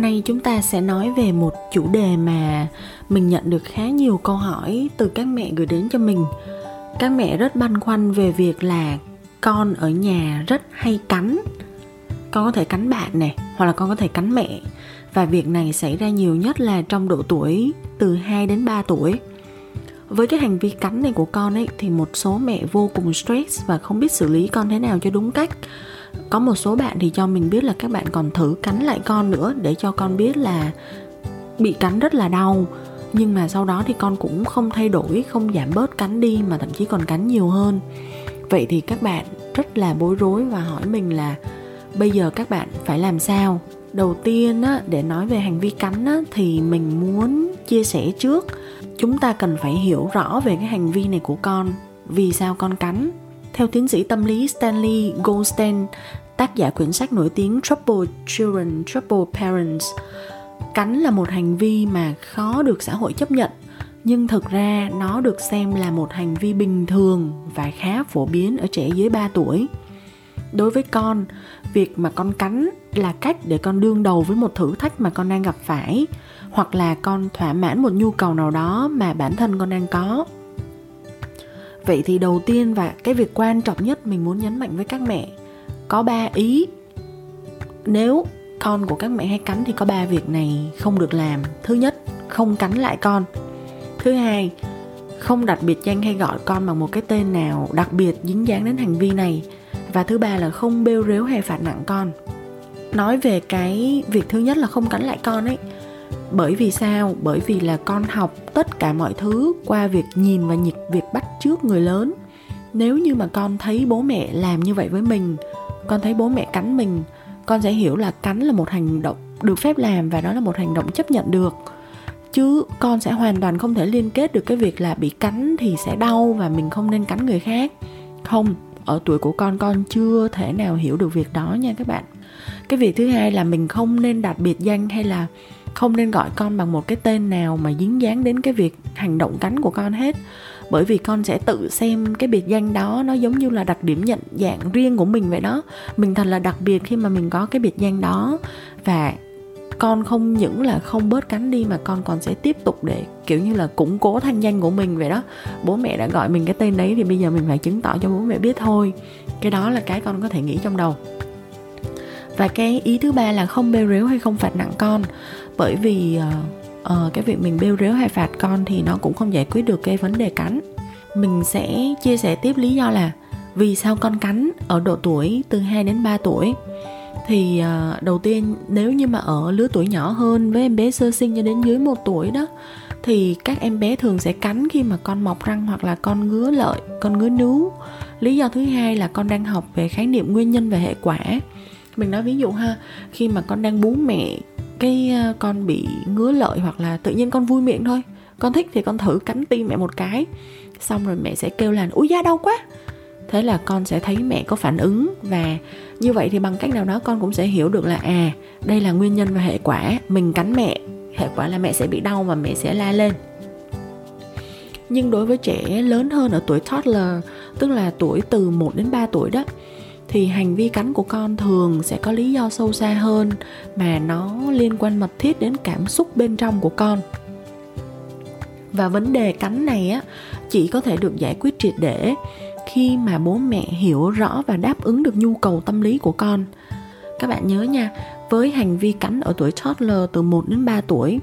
Hôm nay chúng ta sẽ nói về một chủ đề mà mình nhận được khá nhiều câu hỏi từ các mẹ gửi đến cho mình. Các mẹ rất băn khoăn về việc là con ở nhà rất hay cắn. Con có thể cắn bạn này, hoặc là con có thể cắn mẹ. Và việc này xảy ra nhiều nhất là trong độ tuổi từ 2 đến 3 tuổi. Với cái hành vi cắn này của con ấy thì một số mẹ vô cùng stress và không biết xử lý con thế nào cho đúng cách có một số bạn thì cho mình biết là các bạn còn thử cắn lại con nữa để cho con biết là bị cắn rất là đau. Nhưng mà sau đó thì con cũng không thay đổi không giảm bớt cắn đi mà thậm chí còn cắn nhiều hơn. Vậy thì các bạn rất là bối rối và hỏi mình là bây giờ các bạn phải làm sao? Đầu tiên á, để nói về hành vi cắn á, thì mình muốn chia sẻ trước. Chúng ta cần phải hiểu rõ về cái hành vi này của con vì sao con cắn theo tiến sĩ tâm lý Stanley Goldstein, tác giả quyển sách nổi tiếng Trouble Children, Trouble Parents, cắn là một hành vi mà khó được xã hội chấp nhận nhưng thực ra nó được xem là một hành vi bình thường và khá phổ biến ở trẻ dưới 3 tuổi. Đối với con, việc mà con cắn là cách để con đương đầu với một thử thách mà con đang gặp phải hoặc là con thỏa mãn một nhu cầu nào đó mà bản thân con đang có vậy thì đầu tiên và cái việc quan trọng nhất mình muốn nhấn mạnh với các mẹ, có ba ý. Nếu con của các mẹ hay cắn thì có ba việc này không được làm. Thứ nhất, không cắn lại con. Thứ hai, không đặc biệt danh hay gọi con bằng một cái tên nào đặc biệt dính dáng đến hành vi này. Và thứ ba là không bêu rếu hay phạt nặng con. Nói về cái việc thứ nhất là không cắn lại con ấy bởi vì sao? Bởi vì là con học tất cả mọi thứ qua việc nhìn và nhịp việc bắt trước người lớn. Nếu như mà con thấy bố mẹ làm như vậy với mình, con thấy bố mẹ cắn mình, con sẽ hiểu là cắn là một hành động được phép làm và đó là một hành động chấp nhận được. Chứ con sẽ hoàn toàn không thể liên kết được cái việc là bị cắn thì sẽ đau và mình không nên cắn người khác. Không, ở tuổi của con con chưa thể nào hiểu được việc đó nha các bạn. Cái việc thứ hai là mình không nên đặt biệt danh hay là không nên gọi con bằng một cái tên nào mà dính dáng đến cái việc hành động cánh của con hết. Bởi vì con sẽ tự xem cái biệt danh đó nó giống như là đặc điểm nhận dạng riêng của mình vậy đó. Mình thật là đặc biệt khi mà mình có cái biệt danh đó. Và con không những là không bớt cánh đi mà con còn sẽ tiếp tục để kiểu như là củng cố thanh danh của mình vậy đó. Bố mẹ đã gọi mình cái tên đấy thì bây giờ mình phải chứng tỏ cho bố mẹ biết thôi. Cái đó là cái con có thể nghĩ trong đầu. Và cái ý thứ ba là không bêu rếu hay không phạt nặng con bởi vì uh, uh, cái việc mình bêu rếu hay phạt con thì nó cũng không giải quyết được cái vấn đề cắn. Mình sẽ chia sẻ tiếp lý do là vì sao con cắn ở độ tuổi từ 2 đến 3 tuổi. Thì uh, đầu tiên nếu như mà ở lứa tuổi nhỏ hơn với em bé sơ sinh cho đến dưới một tuổi đó thì các em bé thường sẽ cắn khi mà con mọc răng hoặc là con ngứa lợi con ngứa nướu lý do thứ hai là con đang học về khái niệm nguyên nhân và hệ quả. Mình nói ví dụ ha khi mà con đang bú mẹ cái ờ, con bị ngứa lợi hoặc là tự nhiên con vui miệng thôi. Con thích thì con thử cắn tim mẹ một cái, xong rồi mẹ sẽ kêu là ui da, đau quá. Thế là con sẽ thấy mẹ có phản ứng và như vậy thì bằng cách nào đó con cũng sẽ hiểu được là à đây là nguyên nhân và hệ quả. Mình cắn mẹ, hệ quả là mẹ sẽ bị đau và mẹ sẽ la lên. Nhưng đối với trẻ lớn hơn ở tuổi toddler, tức là tuổi từ 1 đến 3 tuổi đó thì hành vi cắn của con thường sẽ có lý do sâu xa hơn mà nó liên quan mật thiết đến cảm xúc bên trong của con. Và vấn đề cắn này á, chỉ có thể được giải quyết triệt để khi mà bố mẹ hiểu rõ và đáp ứng được nhu cầu tâm lý của con. Các bạn nhớ nha, với hành vi cắn ở tuổi toddler từ 1 đến 3 tuổi,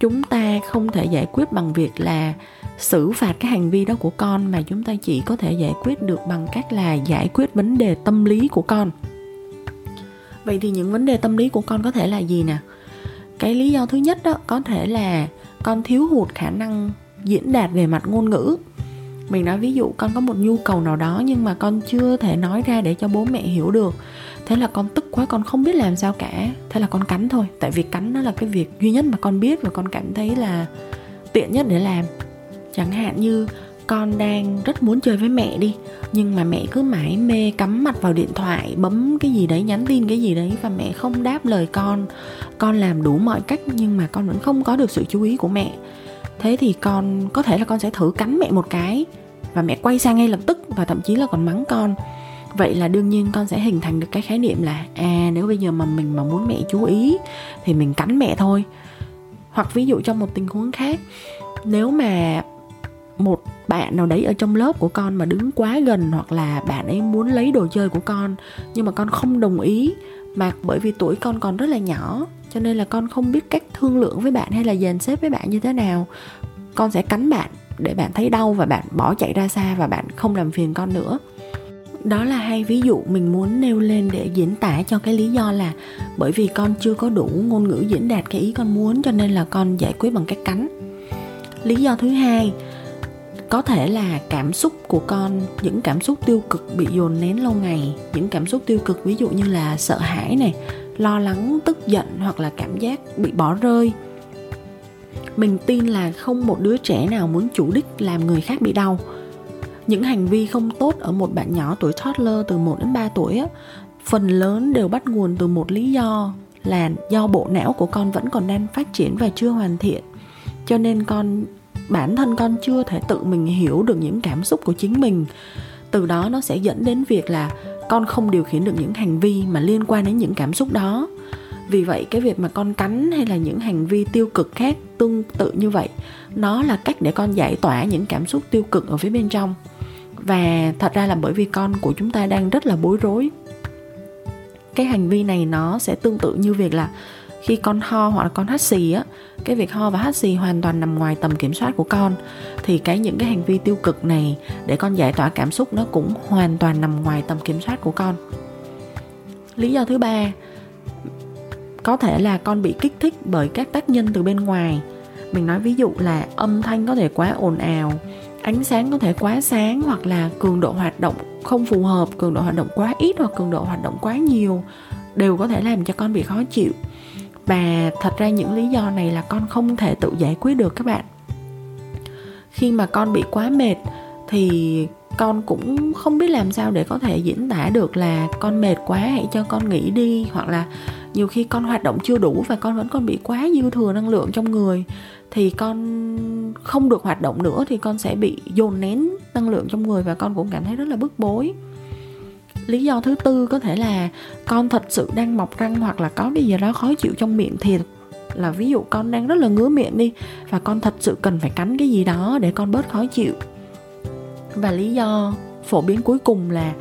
chúng ta không thể giải quyết bằng việc là xử phạt cái hành vi đó của con mà chúng ta chỉ có thể giải quyết được bằng cách là giải quyết vấn đề tâm lý của con. Vậy thì những vấn đề tâm lý của con có thể là gì nè? Cái lý do thứ nhất đó, có thể là con thiếu hụt khả năng diễn đạt về mặt ngôn ngữ. Mình nói ví dụ con có một nhu cầu nào đó nhưng mà con chưa thể nói ra để cho bố mẹ hiểu được. Thế là con tức quá, con không biết làm sao cả. Thế là con cắn thôi. Tại vì cắn nó là cái việc duy nhất mà con biết và con cảm thấy là tiện nhất để làm chẳng hạn như con đang rất muốn chơi với mẹ đi, nhưng mà mẹ cứ mãi mê cắm mặt vào điện thoại, bấm cái gì đấy, nhắn tin cái gì đấy và mẹ không đáp lời con. Con làm đủ mọi cách nhưng mà con vẫn không có được sự chú ý của mẹ. Thế thì con, có thể là con sẽ thử cắn mẹ một cái và mẹ quay sang ngay lập tức và thậm chí là còn mắng con. Vậy là đương nhiên con sẽ hình thành được cái khái niệm là à nếu bây giờ mà mình mà muốn mẹ chú ý thì mình cắn mẹ thôi. Hoặc ví dụ trong một tình huống khác, nếu mà một bạn nào đấy ở trong lớp của con mà đứng quá gần hoặc là bạn ấy muốn lấy đồ chơi của con, nhưng mà con không đồng ý. Mà bởi vì tuổi con còn rất là nhỏ, cho nên là con không biết cách thương lượng với bạn hay là dàn xếp với bạn như thế nào. Con sẽ cắn bạn để bạn thấy đau và bạn bỏ chạy ra xa và bạn không làm phiền con nữa. Đó là hai ví dụ mình muốn nêu lên để diễn tả cho cái lý do là bởi vì con chưa có đủ ngôn ngữ diễn đạt cái ý con muốn cho nên là con giải quyết bằng cách cắn. Lý do thứ hai có thể là cảm xúc của con những cảm xúc tiêu cực bị dồn nén lâu ngày những cảm xúc tiêu cực ví dụ như là sợ hãi này lo lắng tức giận hoặc là cảm giác bị bỏ rơi. Mình tin là không một đứa trẻ nào muốn chủ đích làm người khác bị đau. Những hành vi không tốt ở một bạn nhỏ tuổi toddler từ 1 đến 3 tuổi á, phần lớn đều bắt nguồn từ một lý do là do bộ não của con vẫn còn đang phát triển và chưa hoàn thiện. Cho nên con bản thân con chưa thể tự mình hiểu được những cảm xúc của chính mình. Từ đó nó sẽ dẫn đến việc là con không điều khiển được những hành vi mà liên quan đến những cảm xúc đó. Vì vậy, cái việc mà con cắn hay là những hành vi tiêu cực khác tương tự như vậy, nó là cách để con giải tỏa những cảm xúc tiêu cực ở phía bên trong. Và thật ra là bởi vì con của chúng ta đang rất là bối rối, cái hành vi này nó sẽ tương tự như việc là khi con ho hoặc là con hắt xì á, cái việc ho và hắt xì hoàn toàn nằm ngoài tầm kiểm soát của con. Thì cái những cái hành vi tiêu cực này để con giải tỏa cảm xúc nó cũng hoàn toàn nằm ngoài tầm kiểm soát của con. Lý do thứ ba, có thể là con bị kích thích bởi các tác nhân từ bên ngoài. Mình nói ví dụ là âm thanh có thể quá ồn ào, ánh sáng có thể quá sáng hoặc là cường độ hoạt động không phù hợp, cường độ hoạt động quá ít hoặc cường độ hoạt động quá nhiều đều có thể làm cho con bị khó chịu và thật ra những lý do này là con không thể tự giải quyết được các bạn. Khi mà con bị quá mệt thì con cũng không biết làm sao để có thể diễn tả được là con mệt quá, hãy cho con nghỉ đi. Hoặc là nhiều khi con hoạt động chưa đủ và con vẫn còn bị quá dư thừa năng lượng trong người thì con không được hoạt động nữa thì con sẽ bị dồn nén năng lượng trong người và con cũng cảm thấy rất là bức bối lý do thứ tư có thể là con thật sự đang mọc răng hoặc là có cái gì đó khó chịu trong miệng thiệt là ví dụ con đang rất là ngứa miệng đi và con thật sự cần phải cắn cái gì đó để con bớt khó chịu. Và lý do phổ biến cuối cùng là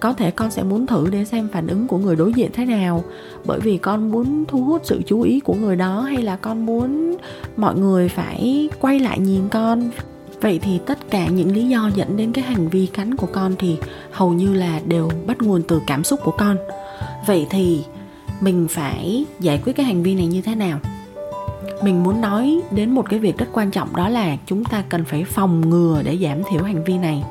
có thể con sẽ muốn thử để xem phản ứng của người đối diện thế nào. Bởi vì con muốn thu hút sự chú ý của người đó hay là con muốn mọi người phải quay lại nhìn con vậy thì tất cả những lý do dẫn đến cái hành vi cắn của con thì hầu như là đều bắt nguồn từ cảm xúc của con. Vậy thì mình phải giải quyết cái hành vi này như thế nào? Mình muốn nói đến một cái việc rất quan trọng, đó là chúng ta cần phải phòng ngừa để giảm thiểu hành vi này.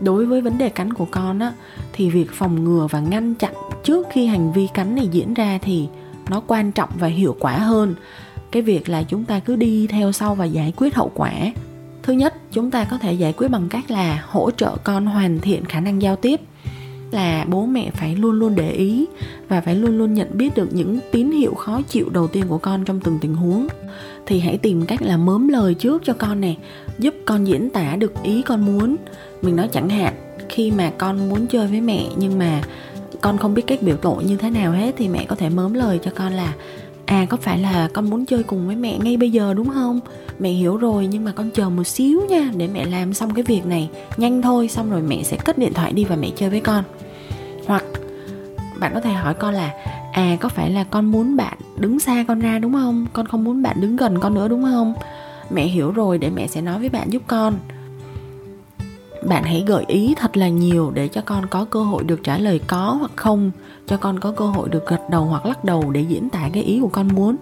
Đối với vấn đề cắn của con á, thì việc phòng ngừa và ngăn chặn trước khi hành vi cắn này diễn ra thì nó quan trọng và hiệu quả hơn. Cái việc là chúng ta cứ đi theo sau và giải quyết hậu quả thứ nhất, chúng ta có thể giải quyết bằng cách là hỗ trợ con hoàn thiện khả năng giao tiếp, là bố mẹ phải luôn luôn để ý và phải luôn luôn nhận biết được những tín hiệu khó chịu đầu tiên của con trong từng tình huống. Thì hãy tìm cách là mớm lời trước cho con nè, giúp con diễn tả được ý con muốn. Mình nói chẳng hạn, khi mà con muốn chơi với mẹ nhưng mà con không biết cách biểu lộ như thế nào hết thì mẹ có thể mớm lời cho con là à có phải là con muốn chơi cùng với mẹ ngay bây giờ đúng không? Mẹ hiểu rồi, nhưng mà con chờ một xíu nha, để mẹ làm xong cái việc này nhanh thôi, xong rồi mẹ sẽ cất điện thoại đi và mẹ chơi với con. Hoặc, bạn có thể hỏi con là à có phải là con muốn bạn đứng xa con ra đúng không? Con không muốn bạn đứng gần con nữa đúng không? Mẹ hiểu rồi, để mẹ sẽ nói với bạn giúp con bạn hãy gợi ý thật là nhiều để cho con có cơ hội được trả lời có hoặc không, cho con có cơ hội được gật đầu hoặc lắc đầu để diễn tả cái ý của con muốn.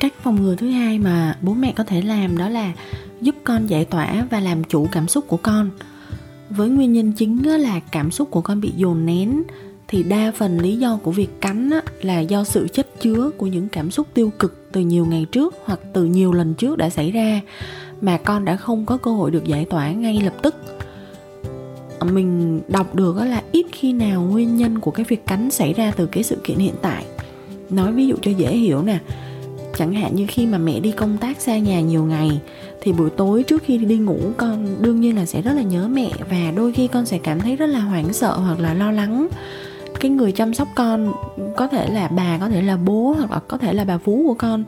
Cách phòng ngừa thứ hai mà bố mẹ có thể làm đó là giúp con giải tỏa và làm chủ cảm xúc của con. Với nguyên nhân chính là cảm xúc của con bị dồn nén, thì đa phần lý do của việc cắn là do sự chất chứa của những cảm xúc tiêu cực từ nhiều ngày trước hoặc từ nhiều lần trước đã xảy ra mà con đã không có cơ hội được giải tỏa ngay lập tức. À, mình đọc được là ít khi nào nguyên nhân của cái việc cắn xảy ra từ cái sự kiện hiện tại. Nói ví dụ cho dễ hiểu nè, chẳng hạn như khi mà mẹ đi công tác xa nhà nhiều ngày, thì buổi tối trước khi đi ngủ, con đương nhiên là sẽ rất là nhớ mẹ và đôi khi con sẽ cảm thấy rất là hoảng sợ hoặc là lo lắng. Cái người chăm sóc con, có thể là bà, có thể là bố hoặc là có thể là bà vú của con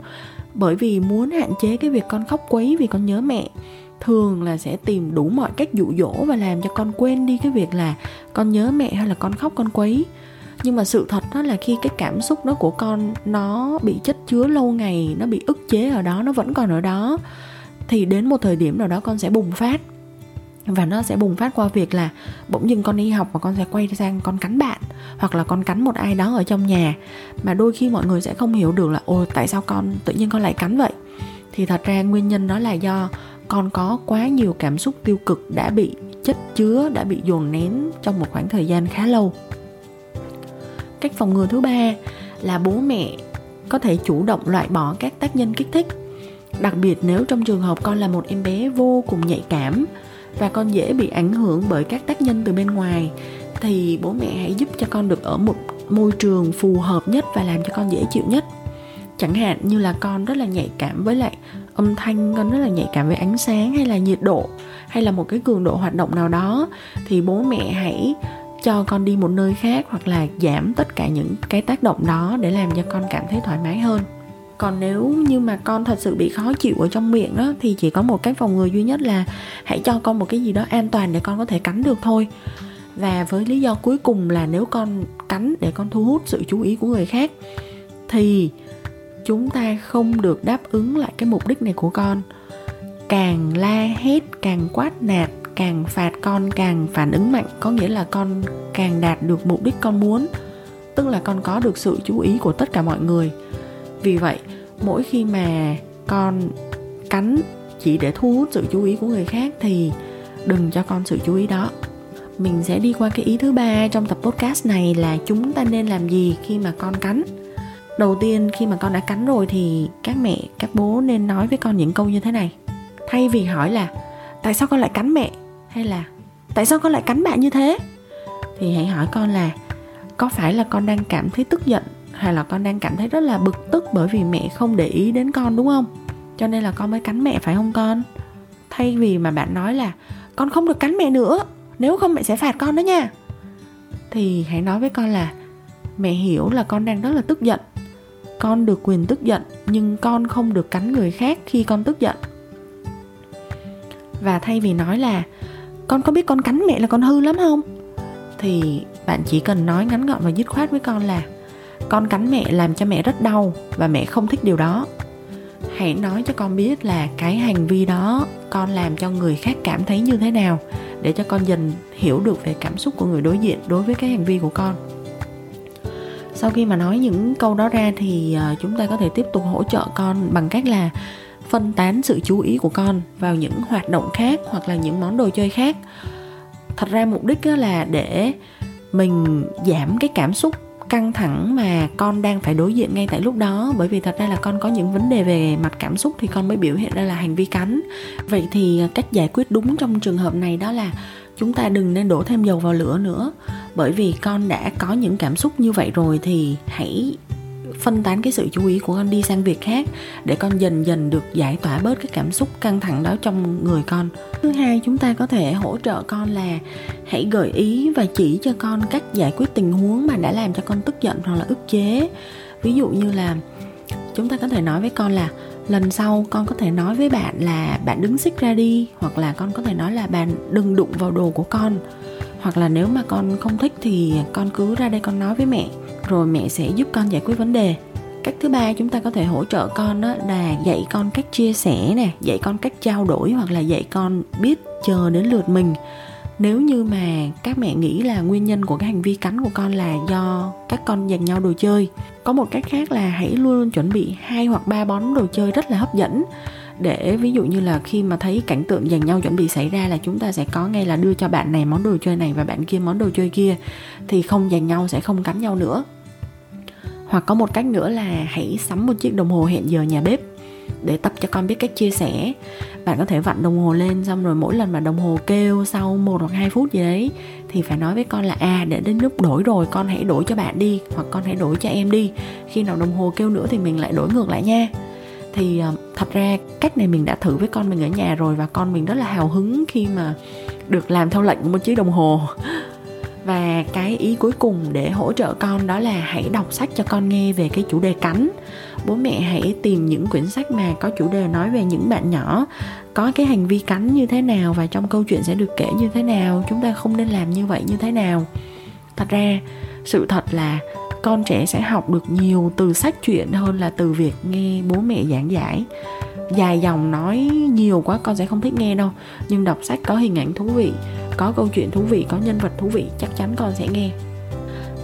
bởi vì muốn hạn chế cái việc con khóc quấy vì con nhớ mẹ, thường là sẽ tìm đủ mọi cách dụ dỗ và làm cho con quên đi cái việc là con nhớ mẹ hay là con khóc con quấy. Nhưng mà sự thật đó là khi cái cảm xúc đó của con nó bị chất chứa lâu ngày, nó bị ức chế ở đó, nó vẫn còn ở đó, thì đến một thời điểm nào đó con sẽ bùng phát và nó sẽ bùng phát qua việc là bỗng dưng con đi học và con sẽ quay sang con cắn bạn, hoặc là con cắn một ai đó ở trong nhà. Mà đôi khi mọi người sẽ không hiểu được là, ồ, tại sao con tự nhiên con lại cắn vậy? Thì thật ra nguyên nhân đó là do con có quá nhiều cảm xúc tiêu cực đã bị chất chứa, đã bị dồn nén trong một khoảng thời gian khá lâu. Cách phòng ngừa thứ ba là bố mẹ có thể chủ động loại bỏ các tác nhân kích thích. Đặc biệt nếu trong trường hợp con là một em bé vô cùng nhạy cảm và con dễ bị ảnh hưởng bởi các tác nhân từ bên ngoài, thì bố mẹ hãy giúp cho con được ở một môi trường phù hợp nhất và làm cho con dễ chịu nhất. Chẳng hạn như là con rất là nhạy cảm với lại âm thanh, con rất là nhạy cảm với ánh sáng hay là nhiệt độ, hay là một cái cường độ hoạt động nào đó, thì bố mẹ hãy cho con đi một nơi khác hoặc là giảm tất cả những cái tác động đó để làm cho con cảm thấy thoải mái hơn còn nếu như mà con thật sự bị khó chịu ở trong miệng đó thì chỉ có một cách phòng ngừa duy nhất là hãy cho con một cái gì đó an toàn để con có thể cắn được thôi. Và với lý do cuối cùng là nếu con cắn để con thu hút sự chú ý của người khác, thì chúng ta không được đáp ứng lại cái mục đích này của con. Càng la hét, càng quát nạt, càng phạt con, càng phản ứng mạnh, có nghĩa là con càng đạt được mục đích con muốn, tức là con có được sự chú ý của tất cả mọi người vì vậy, mỗi khi mà con cắn chỉ để thu hút sự chú ý của người khác thì đừng cho con sự chú ý đó. Mình sẽ đi qua cái ý thứ ba trong tập podcast này là chúng ta nên làm gì khi mà con cắn. Đầu tiên, khi mà con đã cắn rồi thì các mẹ, các bố nên nói với con những câu như thế này. Thay vì hỏi là, tại sao con lại cắn mẹ? hay là, tại sao con lại cắn bạn như thế? thì hãy hỏi con là, có phải là con đang cảm thấy tức giận hay là con đang cảm thấy rất là bực tức bởi vì mẹ không để ý đến con, đúng không? Cho nên là con mới cắn mẹ, phải không con? Thay vì mà bạn nói là con không được cắn mẹ nữa, nếu không mẹ sẽ phạt con đó nha. Thì hãy nói với con là mẹ hiểu là con đang rất là tức giận. Con được quyền tức giận, nhưng con không được cắn người khác khi con tức giận. Và thay vì nói là con có biết con cắn mẹ là con hư lắm không? Thì bạn chỉ cần nói ngắn gọn và dứt khoát với con là con cắn mẹ làm cho mẹ rất đau và mẹ không thích điều đó. Hãy nói cho con biết là cái hành vi đó con làm cho người khác cảm thấy như thế nào để cho con dần hiểu được về cảm xúc của người đối diện đối với cái hành vi của con. Sau khi mà nói những câu đó ra thì ờ, chúng ta có thể tiếp tục hỗ trợ con bằng cách là phân tán sự chú ý của con vào những hoạt động khác hoặc là những món đồ chơi khác. Thật ra mục đích là để mình giảm cái cảm xúc căng thẳng mà con đang phải đối diện ngay tại lúc đó. Bởi vì thật ra là con có những vấn đề về mặt cảm xúc thì con mới biểu hiện ra là hành vi cắn. Vậy thì à, cách giải quyết đúng trong trường hợp này đó là chúng ta đừng nên đổ thêm dầu vào lửa nữa. Bởi vì con đã có những cảm xúc như vậy rồi thì hãy phân tán cái sự chú ý của con đi sang việc khác để con dần dần được giải tỏa bớt cái cảm xúc căng thẳng đó trong người con. Thứ hai, chúng ta có thể hỗ trợ con là hãy gợi ý và chỉ cho con cách giải quyết tình huống mà đã làm cho con tức giận hoặc là ức chế. Ví dụ như là chúng ta có thể nói với con là lần sau con có thể nói với bạn là bạn đứng xích ra đi, hoặc là con có thể nói là bạn đừng đụng vào đồ của con. Hoặc là nếu mà con không thích thì con cứ ra đây con nói với mẹ rồi mẹ sẽ giúp con giải quyết vấn đề. Cách thứ ba chúng ta có thể hỗ trợ con đó là dạy con cách chia sẻ nè, dạy con cách trao đổi hoặc là dạy con biết chờ đến lượt mình. Nếu như mà các mẹ nghĩ là nguyên nhân của cái hành vi cắn của con là do các con giành nhau đồ chơi, có một cách khác là hãy luôn luôn chuẩn bị hai hoặc ba bón đồ chơi rất là hấp dẫn. Để ví dụ như là khi mà thấy cảnh tượng giành nhau chuẩn bị xảy ra là chúng ta sẽ có ngay là đưa cho bạn này món đồ chơi này và bạn kia món đồ chơi kia, thì không giành nhau sẽ không cắn nhau nữa hoặc có một cách nữa là hãy sắm một chiếc đồng hồ hẹn giờ nhà bếp để tập cho con biết cách chia sẻ. Bạn có thể vặn đồng hồ lên, xong rồi mỗi lần mà đồng hồ kêu sau một hoặc hai phút gì đấy, thì phải nói với con là à để đến lúc đổi rồi, con hãy đổi cho bạn đi, hoặc con hãy đổi cho em đi. Khi nào đồng hồ kêu nữa thì mình lại đổi ngược lại nha. Thì ờ, thật ra cách này mình đã thử với con mình ở nhà rồi và con mình rất là hào hứng khi mà được làm theo lệnh của một chiếc đồng hồ và cái ý cuối cùng để hỗ trợ con đó là hãy đọc sách cho con nghe về cái chủ đề cắn bố mẹ hãy tìm những quyển sách mà có chủ đề nói về những bạn nhỏ. Có cái hành vi cắn như thế nào và trong câu chuyện sẽ được kể như thế nào. Chúng ta không nên làm như vậy như thế nào. Thật ra, sự thật là con trẻ sẽ học được nhiều từ sách truyện hơn là từ việc nghe bố mẹ giảng giải. Dài dòng nói nhiều quá con sẽ không thích nghe đâu. Nhưng đọc sách có hình ảnh thú vị có câu chuyện thú vị, có nhân vật thú vị, chắc chắn con sẽ nghe.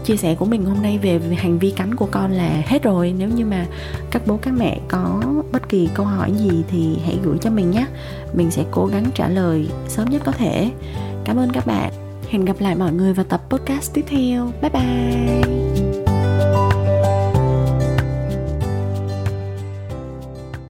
Chia sẻ của mình hôm nay về hành vi cắn của con là hết rồi. Nếu như mà các bố, các mẹ có bất kỳ câu hỏi gì thì hãy gửi cho mình nhé. Mình sẽ cố gắng trả lời sớm nhất có thể. Cảm ơn các bạn. Hẹn gặp lại mọi người vào tập podcast tiếp theo. Bye bye.